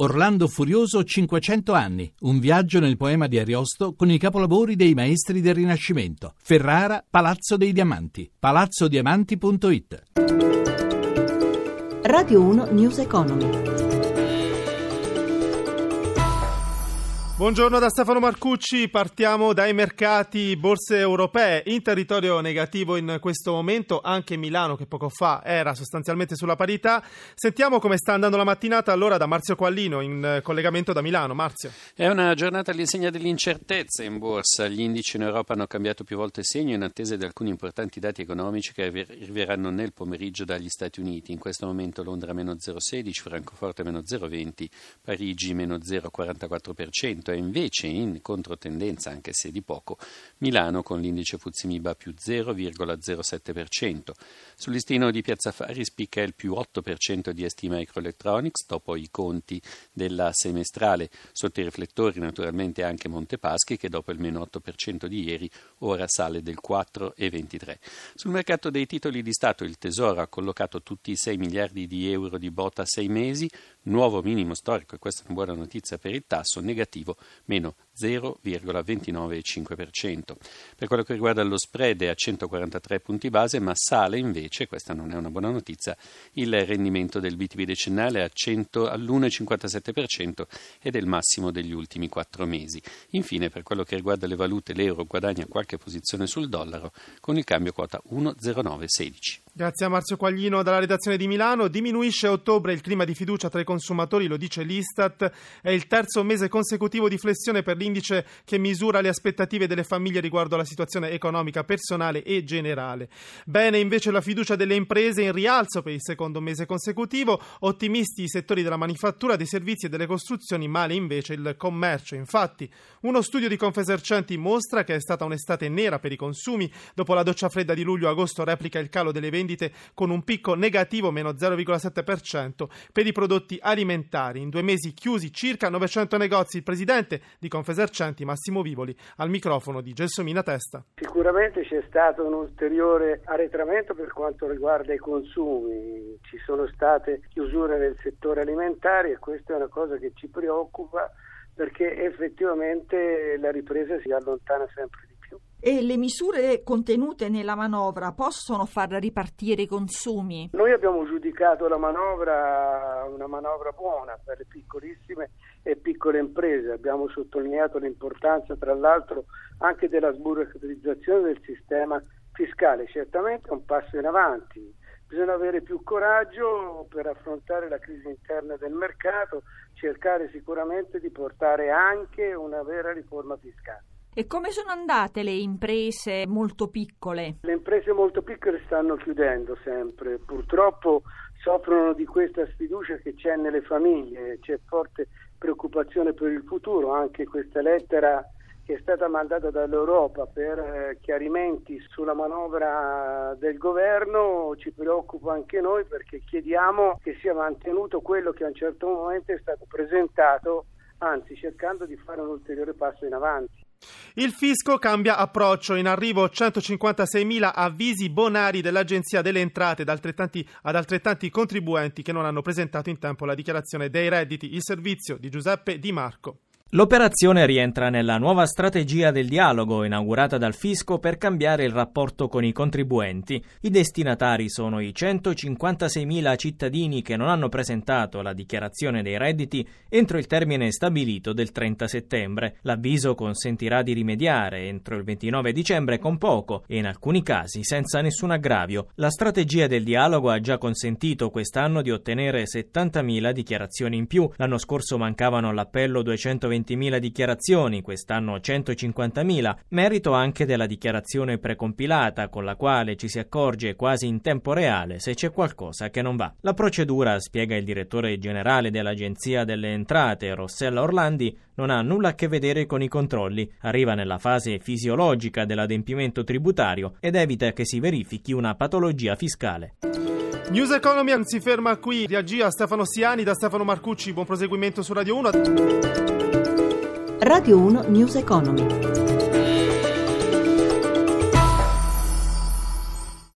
Orlando Furioso 500 anni, un viaggio nel poema di Ariosto con i capolavori dei maestri del Rinascimento. Ferrara, Palazzo dei Diamanti, palazzodiamanti.it. Radio 1 News Economy. Buongiorno da Stefano Marcucci, partiamo dai mercati borse europee. In territorio negativo in questo momento anche Milano che poco fa era sostanzialmente sulla parità. Sentiamo come sta andando la mattinata allora da Marzio Quallino in collegamento da Milano. Marzio. È una giornata all'insegna dell'incertezza in borsa. Gli indici in Europa hanno cambiato più volte segno in attesa di alcuni importanti dati economici che arriveranno nel pomeriggio dagli Stati Uniti. In questo momento Londra meno 0,16, Francoforte meno 0,20, Parigi meno 0,44% è invece in controtendenza, anche se di poco, Milano con l'indice Fuzimiba più 0,07%. Sul listino di Piazza Fari spicca il più 8% di Estima Microelectronics dopo i conti della semestrale. Sotto i riflettori naturalmente anche Montepaschi che dopo il meno 8% di ieri ora sale del 4,23%. Sul mercato dei titoli di Stato il Tesoro ha collocato tutti i 6 miliardi di euro di bota a 6 mesi, nuovo minimo storico e questa è una buona notizia per il tasso negativo meno 0,295%. Per quello che riguarda lo spread è a 143 punti base, ma sale invece, questa non è una buona notizia, il rendimento del BTP decennale a 100, all'1,57% ed è il massimo degli ultimi quattro mesi. Infine, per quello che riguarda le valute, l'euro guadagna qualche posizione sul dollaro con il cambio quota 1,0916. Grazie a Marzio Quaglino dalla redazione di Milano. Diminuisce a ottobre il clima di fiducia tra i consumatori, lo dice l'Istat. È il terzo mese consecutivo di flessione per l'indice che misura le aspettative delle famiglie riguardo alla situazione economica personale e generale. Bene invece la fiducia delle imprese in rialzo per il secondo mese consecutivo. Ottimisti i settori della manifattura, dei servizi e delle costruzioni, male invece il commercio. Infatti, uno studio di Confesercenti mostra che è stata un'estate nera per i consumi. Dopo la doccia fredda di luglio-agosto replica il calo delle vendite con un picco negativo meno 0,7% per i prodotti alimentari. In due mesi chiusi circa 900 negozi. Il presidente di Confesercenti, Massimo Vivoli, al microfono di Gelsomina Testa. Sicuramente c'è stato un ulteriore arretramento per quanto riguarda i consumi. Ci sono state chiusure nel settore alimentare e questa è una cosa che ci preoccupa perché effettivamente la ripresa si allontana sempre di più. E le misure contenute nella manovra possono far ripartire i consumi? Noi abbiamo giudicato la manovra una manovra buona per le piccolissime piccole imprese. Abbiamo sottolineato l'importanza, tra l'altro, anche della sburocratizzazione del sistema fiscale. Certamente è un passo in avanti. Bisogna avere più coraggio per affrontare la crisi interna del mercato, cercare sicuramente di portare anche una vera riforma fiscale. E come sono andate le imprese molto piccole? Le imprese molto piccole stanno chiudendo sempre, purtroppo soffrono di questa sfiducia che c'è nelle famiglie, c'è forte preoccupazione per il futuro, anche questa lettera che è stata mandata dall'Europa per eh, chiarimenti sulla manovra del governo ci preoccupa anche noi perché chiediamo che sia mantenuto quello che a un certo momento è stato presentato, anzi cercando di fare un ulteriore passo in avanti. Il fisco cambia approccio, in arrivo 156.000 avvisi bonari dell'Agenzia delle Entrate ad altrettanti, ad altrettanti contribuenti che non hanno presentato in tempo la dichiarazione dei redditi, il servizio di Giuseppe Di Marco. L'operazione rientra nella nuova strategia del dialogo inaugurata dal fisco per cambiare il rapporto con i contribuenti. I destinatari sono i 156.000 cittadini che non hanno presentato la dichiarazione dei redditi entro il termine stabilito del 30 settembre. L'avviso consentirà di rimediare entro il 29 dicembre con poco e in alcuni casi senza nessun aggravio. La strategia del dialogo ha già consentito quest'anno di ottenere 70.000 dichiarazioni in più. L'anno scorso mancavano all'appello 220 120.000 dichiarazioni, quest'anno 150.000, merito anche della dichiarazione precompilata con la quale ci si accorge quasi in tempo reale se c'è qualcosa che non va. La procedura, spiega il direttore generale dell'Agenzia delle Entrate, Rossella Orlandi, non ha nulla a che vedere con i controlli, arriva nella fase fisiologica dell'adempimento tributario ed evita che si verifichi una patologia fiscale. News Economy si ferma qui, reagia Stefano Siani da Stefano Marcucci, buon proseguimento su Radio 1. Radio 1 News Economy.